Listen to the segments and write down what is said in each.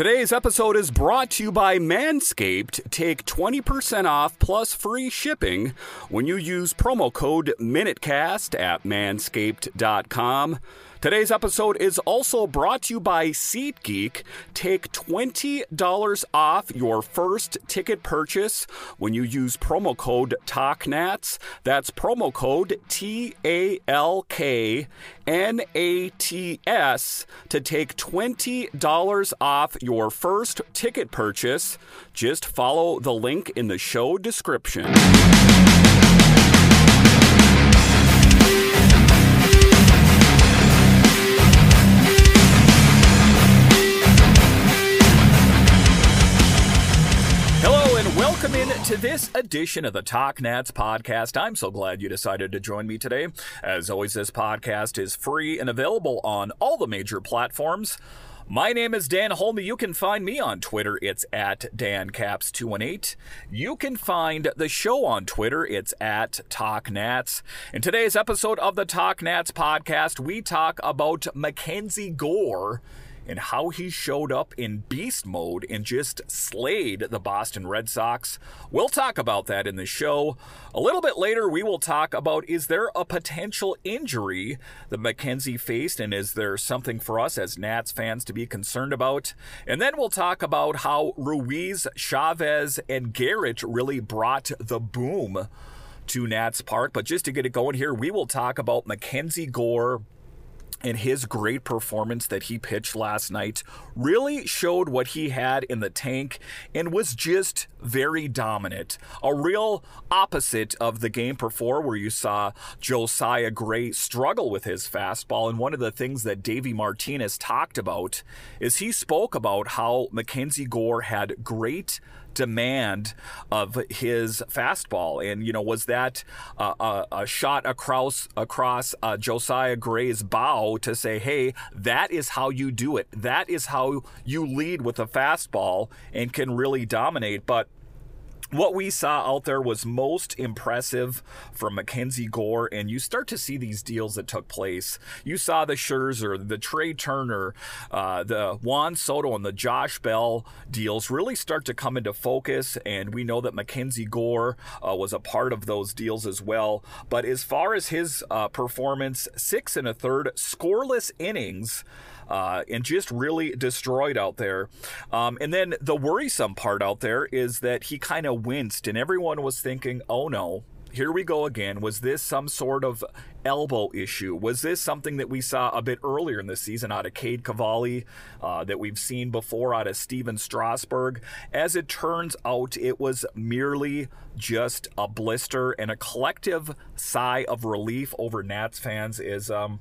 Today's episode is brought to you by Manscaped. Take 20% off plus free shipping when you use promo code MINUTECAST at manscaped.com. Today's episode is also brought to you by SeatGeek. Take $20 off your first ticket purchase when you use promo code TALKNATS. That's promo code T A L K N A T S to take $20 off your first ticket purchase. Just follow the link in the show description. Welcome in to this edition of the Talk Nats podcast. I'm so glad you decided to join me today. As always, this podcast is free and available on all the major platforms. My name is Dan Holme. You can find me on Twitter. It's at DanCaps218. You can find the show on Twitter. It's at TalkNats. In today's episode of the Talk Nats podcast, we talk about Mackenzie Gore and how he showed up in beast mode and just slayed the Boston Red Sox. We'll talk about that in the show. A little bit later, we will talk about is there a potential injury that MacKenzie faced, and is there something for us as Nats fans to be concerned about? And then we'll talk about how Ruiz, Chavis, and Garrett really brought the boom to Nats Park. But just to get it going here, we will talk about Mackenzie Gore and his great performance that he pitched last night really showed what he had in the tank and was just very dominant. A real opposite of the game before, where you saw Josiah Gray struggle with his fastball. And one of the things that Davey Martinez talked about is he spoke about how Mackenzie Gore had great demand of his fastball. And, you know, was that uh, a, a, shot across, across uh, Josiah Gray's bow to say, hey, that is how you do it. That is how you lead with a fastball and can really dominate. But what we saw out there was most impressive from Mackenzie Gore, and you start to see these deals that took place. You saw the Scherzer, the Trea Turner, uh, the Juan Soto, and the Josh Bell deals really start to come into focus, and we know that Mackenzie Gore uh, was a part of those deals as well. But as far as his uh, performance, six and a third, scoreless innings uh, and just really destroyed out there. Um, and then the worrisome part out there is that he kind of winced, and everyone was thinking, oh no, here we go again. Was this some sort of elbow issue? Was this something that we saw a bit earlier in the season out of Cade Cavalli, uh, that we've seen before out of Stephen Strasburg? As it turns out, it was merely just a blister, and a collective sigh of relief over Nats fans is. Um,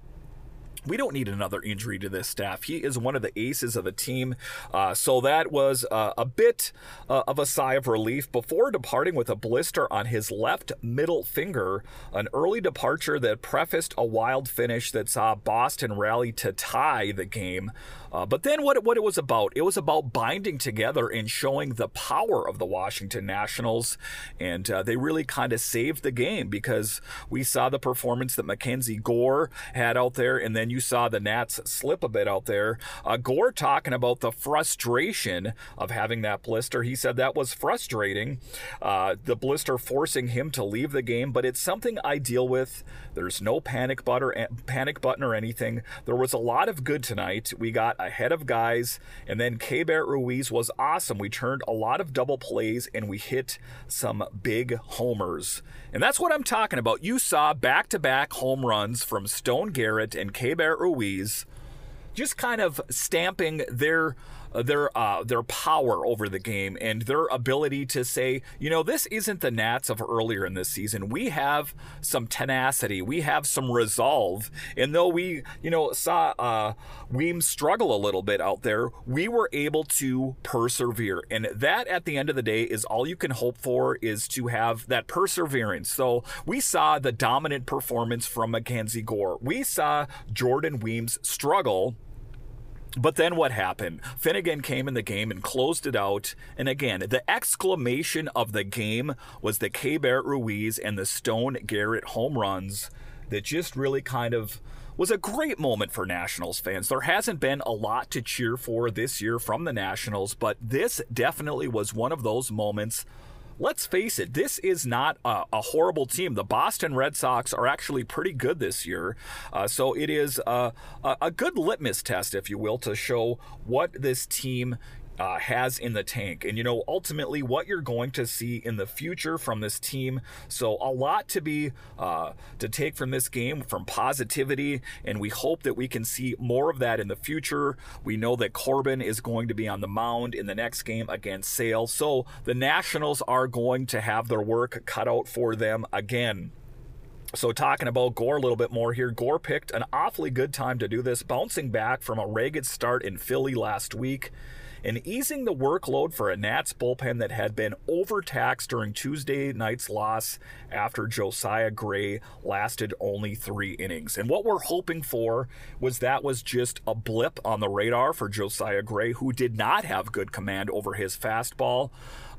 we don't need another injury to this staff. He is one of the aces of the team. Uh, so that was uh, a bit uh, of a sigh of relief before departing with a blister on his left middle finger. An early departure that prefaced a wild finish that saw Boston rally to tie the game. Uh, but then what, what it was about, it was about binding together and showing the power of the Washington Nationals. And uh, they really kind of saved the game because we saw the performance that Mackenzie Gore had out there. And then you saw the Nats slip a bit out there. Uh, Gore talking about the frustration of having that blister. He said that was frustrating. Uh, the blister forcing him to leave the game, but it's something I deal with. There's no panic button, panic button or anything. There was a lot of good tonight. We got ahead of guys. And then Keibert Ruiz was awesome. We turned a lot of double plays and we hit some big homers. And that's what I'm talking about. You saw back to back home runs from Stone Garrett and Keibert Ruiz, just kind of stamping their their uh, their power over the game and their ability to say, you know, this isn't the Nats of earlier in this season. We have some tenacity, we have some resolve, and though we, you know, saw uh, Weems struggle a little bit out there, we were able to persevere, and that at the end of the day is all you can hope for is to have that perseverance. So we saw the dominant performance from Mackenzie Gore. We saw Jordan Weems struggle but then what happened? Finnegan came in the game and closed it out. And again, the exclamation of the game was the Keibert Ruiz and the Stone Garrett home runs that just really kind of was a great moment for Nationals fans. There hasn't been a lot to cheer for this year from the Nationals, but this definitely was one of those moments let's face it, this is not a, a, horrible team. The Boston Red Sox are actually pretty good this year. Uh, so it is a, a, good litmus test, if you will, to show what this team uh, has in the tank. And, you know, ultimately what you're going to see in the future from this team. So, a lot to be, uh, to take from this game from positivity. And we hope that we can see more of that in the future. We know that Corbin is going to be on the mound in the next game against Sale. So, the Nationals are going to have their work cut out for them again. So, talking about Gore a little bit more here, Gore picked an awfully good time to do this, bouncing back from a ragged start in Philly last week and easing the workload for a Nats bullpen that had been overtaxed during Tuesday night's loss after Josiah Gray lasted only three innings. And what we're hoping for was that was just a blip on the radar for Josiah Gray, who did not have good command over his fastball.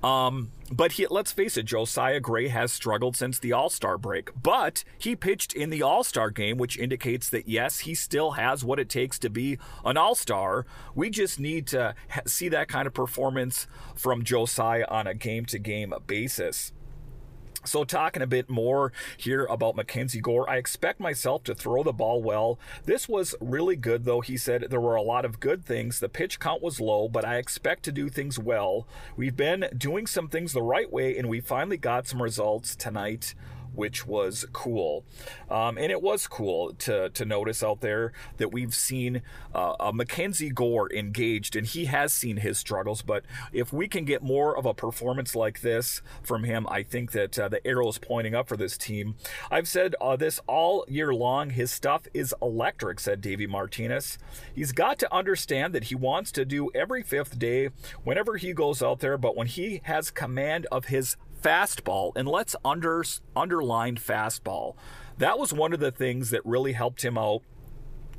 Um, but he, let's face it, Josiah Gray has struggled since the All Star break. But he pitched in the All Star game, which indicates that yes, he still has what it takes to be an All Star. We just need to see that kind of performance from Josiah on a game to game basis. So, talking a bit more here about Mackenzie Gore, I expect myself to throw the ball well. This was really good, though. He said there were a lot of good things. The pitch count was low, but I expect to do things well. We've been doing some things the right way, and we finally got some results tonight which was cool. Um, and it was cool to, to notice out there that we've seen uh, Mackenzie Gore engaged, and he has seen his struggles. But if we can get more of a performance like this from him, I think that uh, the arrow is pointing up for this team. I've said uh, this all year long. His stuff is electric, said Davey Martinez. He's got to understand that he wants to do every fifth day whenever he goes out there, but when he has command of his fastball, and let's under, underline fastball. That was one of the things that really helped him out.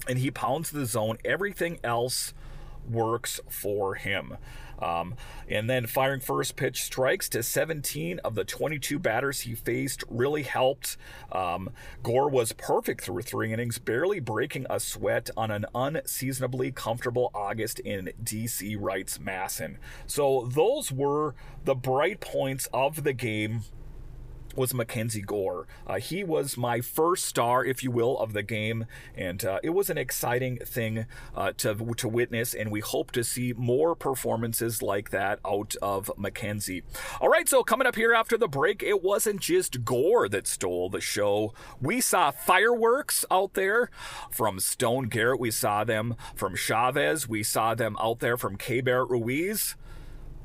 And he pounds the zone. Everything else works for him. Um, and then firing first pitch strikes to 17 of the 22 batters he faced really helped. Um, Gore was perfect through three innings, barely breaking a sweat on an unseasonably comfortable August in DC, writes Masson. So those were the bright points of the game was Mackenzie Gore. Uh, he was my first star, if you will, of the game, and uh, it was an exciting thing uh, to to witness. And we hope to see more performances like that out of Mackenzie. All right, so coming up here after the break, it wasn't just Gore that stole the show. We saw fireworks out there from Stone Garrett. We saw them from Chavis. We saw them out there from Keibert Ruiz.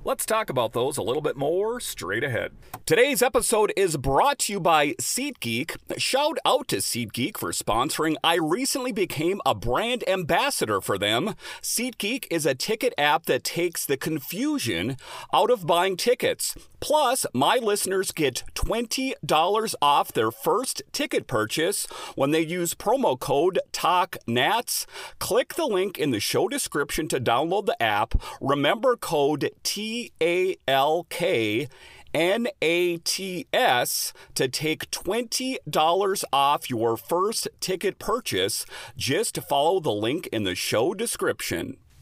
Let's talk about those a little bit more straight ahead. Today's episode is brought to you by SeatGeek. Shout out to SeatGeek for sponsoring. I recently became a brand ambassador for them. SeatGeek is a ticket app that takes the confusion out of buying tickets. Plus, my listeners get $20 off their first ticket purchase when they use promo code TALKNATS. Click the link in the show description to download the app. Remember code T A L K. N A T S to take $20 off your first ticket purchase. Just follow the link in the show description.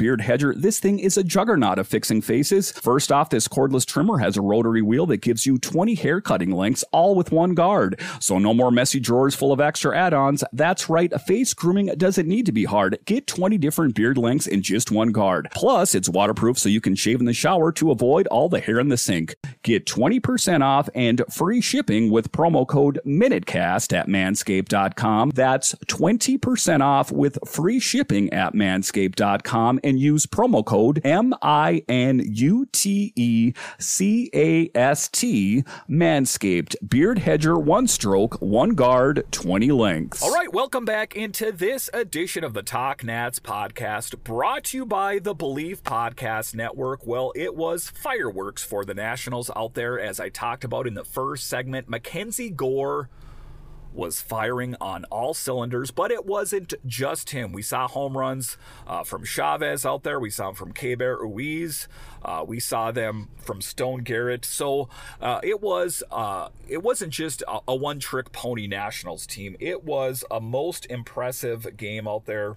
beard hedger, this thing is a juggernaut of fixing faces. First off, this cordless trimmer has a rotary wheel that gives you 20 hair cutting lengths, all with one guard. So no more messy drawers full of extra add-ons. That's right, face grooming doesn't need to be hard. Get 20 different beard lengths in just one guard. Plus, it's waterproof so you can shave in the shower to avoid all the hair in the sink. Get 20% off and free shipping with promo code MINUTECAST at manscaped.com. That's 20% off with free shipping at manscaped.com. And use promo code M I N U T E C A S T Manscaped Beard Hedger one stroke, one guard, 20 lengths. All right, welcome back into this edition of the Talk Nats podcast brought to you by the Bleav Podcast Network. Well, it was fireworks for the Nationals out there, as I talked about in the first segment. Mackenzie Gore was firing on all cylinders, but it wasn't just him. We saw home runs uh, from Chavis out there. We saw them from Keibert Ruiz. Uh, we saw them from Stone Garrett. So uh, it was uh, it wasn't just a, a one-trick pony Nationals team. It was a most impressive game out there,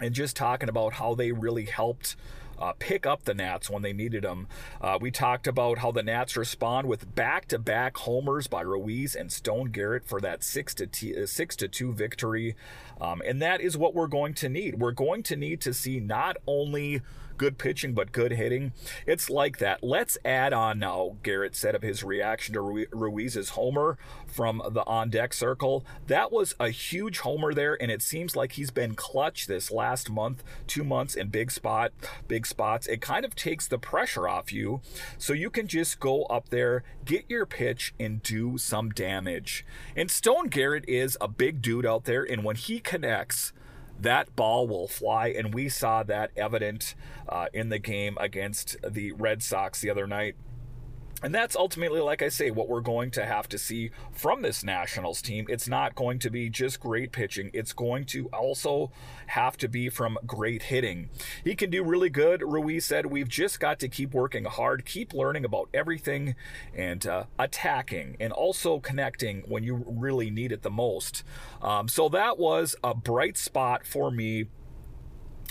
and just talking about how they really helped uh, pick up the Nats when they needed them. Uh, we talked about how the Nats respond with back-to-back homers by Ruiz and Stone Garrett for that six to t- uh, six to two victory, um, and that is what we're going to need. We're going to need to see not only good pitching but good hitting. It's like that. Let's add on now. Garrett said of his reaction to Ruiz's homer from the on deck circle. That was a huge homer there, and it seems like he's been clutch this last month, two months in big spot, big spots. It kind of takes the pressure off you, so you can just go up there, get your pitch, and do some damage. And Stone Garrett is a big dude out there, and when he connects that ball will fly. And we saw that evident uh, in the game against the Red Sox the other night. And that's ultimately, like I say, what we're going to have to see from this Nationals team. It's not going to be just great pitching, it's going to also have to be from great hitting. He can do really good, Ruiz said. We've just got to keep working hard, keep learning about everything, and uh, attacking, and also connecting when you really need it the most. Um, so that was a bright spot for me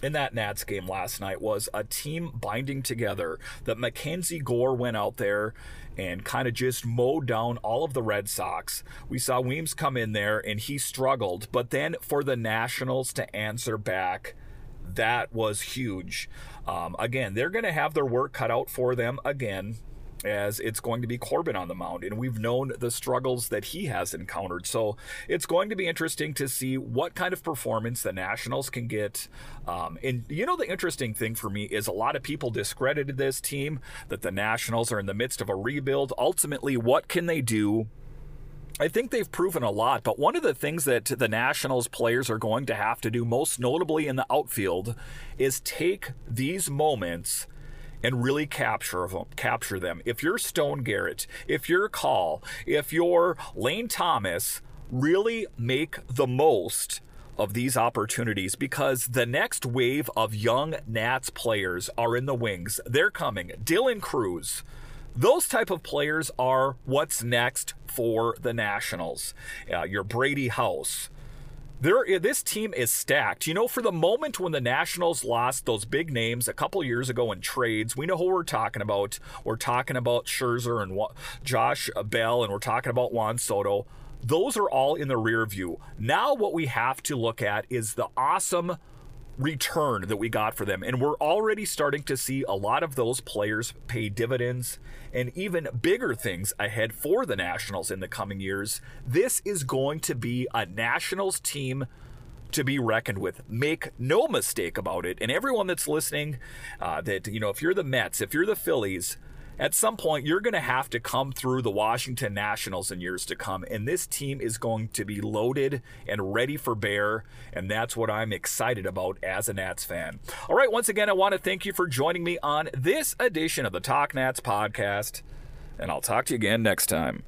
in that Nats game last night was a team binding together. That Mackenzie Gore went out there and kind of just mowed down all of the Red Sox. We saw Weems come in there and he struggled, but then for the Nationals to answer back, that was huge. Um, again, they're going to have their work cut out for them again as it's going to be Corbin on the mound. And we've known the struggles that he has encountered. So it's going to be interesting to see what kind of performance the Nationals can get. Um, and you know, the interesting thing for me is a lot of people discredited this team, that the Nationals are in the midst of a rebuild. Ultimately, what can they do? I think they've proven a lot, but one of the things that the Nationals players are going to have to do, most notably in the outfield, is take these moments and really capture them, capture them. If you're Stone Garrett, if you're Call, if you're Lane Thomas, really make the most of these opportunities because the next wave of young Nats players are in the wings. They're coming. Dylan Crews. Those type of players are what's next for the Nationals. Uh, your Brady House, there, this team is stacked. You know, for the moment when the Nationals lost those big names a couple years ago in trades, we know who we're talking about. We're talking about Scherzer and Josh Bell, and we're talking about Juan Soto. Those are all in the rear view. Now, what we have to look at is the awesome return that we got for them. And we're already starting to see a lot of those players pay dividends and even bigger things ahead for the Nationals in the coming years. This is going to be a Nationals team to be reckoned with. Make no mistake about it. And everyone that's listening, uh, that, you know, if you're the Mets, if you're the Phillies, at some point you're going to have to come through the Washington Nationals in years to come, and this team is going to be loaded and ready for bear, and that's what I'm excited about as a Nats fan. All right, once again, I want to thank you for joining me on this edition of the Talk Nats podcast, and I'll talk to you again next time.